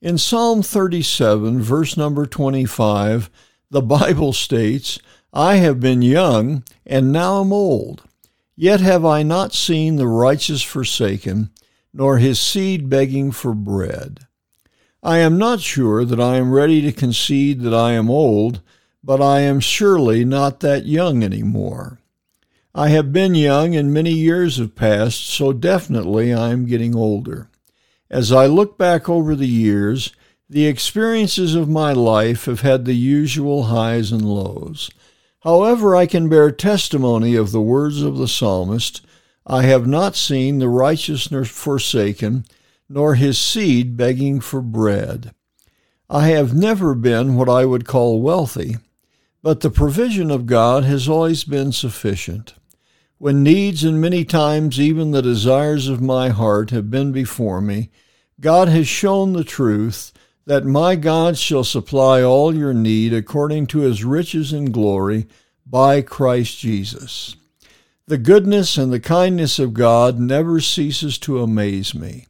In Psalm 37, verse number 25, the Bible states, I have been young, and now am old, yet have I not seen the righteous forsaken, nor his seed begging for bread. I am not sure that I am ready to concede that I am old, but I am surely not that young any more. I have been young and many years have passed, so definitely I am getting older. As I look back over the years, the experiences of my life have had the usual highs and lows. However, I can bear testimony of the words of the psalmist I have not seen the righteous forsaken, nor his seed begging for bread. I have never been what I would call wealthy, but the provision of God has always been sufficient. When needs and many times even the desires of my heart have been before me, God has shown the truth that my God shall supply all your need according to his riches and glory by Christ Jesus. The goodness and the kindness of God never ceases to amaze me.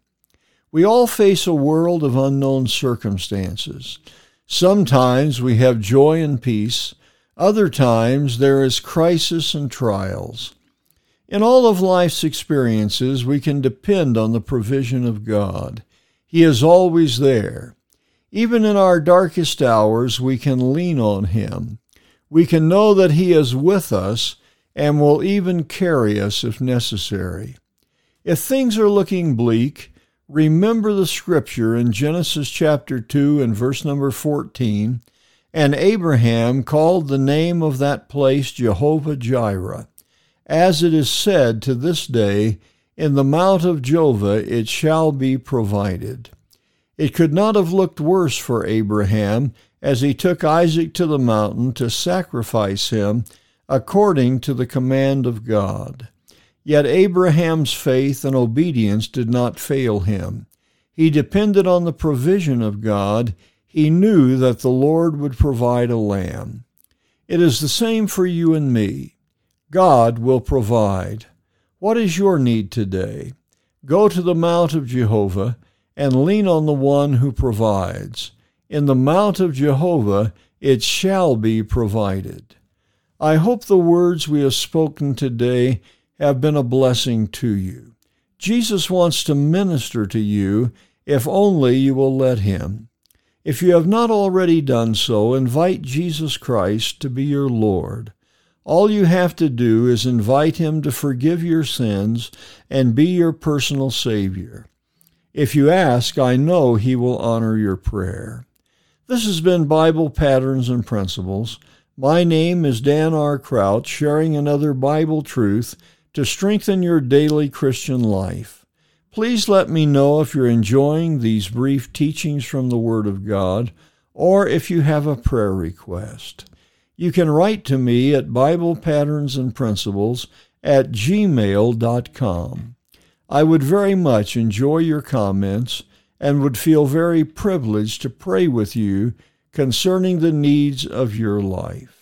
We all face a world of unknown circumstances. Sometimes we have joy and peace, other times there is crisis and trials. In all of life's experiences, we can depend on the provision of God. He is always there. Even in our darkest hours, we can lean on Him. We can know that He is with us and will even carry us if necessary. If things are looking bleak, remember the scripture in Genesis chapter 2 and verse number 14. And Abraham called the name of that place Jehovah Jireh as it is said to this day, In the mount of Jehovah it shall be provided. It could not have looked worse for Abraham as he took Isaac to the mountain to sacrifice him according to the command of God. Yet Abraham's faith and obedience did not fail him. He depended on the provision of God. He knew that the Lord would provide a lamb. It is the same for you and me. God will provide. What is your need today? Go to the mount of Jehovah and lean on the one who provides. In the mount of Jehovah it shall be provided. I hope the words we have spoken today have been a blessing to you. Jesus wants to minister to you if only you will let him. If you have not already done so, invite Jesus Christ to be your Lord. All you have to do is invite Him to forgive your sins and be your personal Savior. If you ask, I know He will honor your prayer. This has been Bible Patterns and Principles. My name is Dan R. Crouch, sharing another Bible truth to strengthen your daily Christian life. Please let me know if you're enjoying these brief teachings from the Word of God or if you have a prayer request. You can write to me at Bible Patterns and Principles at gmail.com. I would very much enjoy your comments and would feel very privileged to pray with you concerning the needs of your life.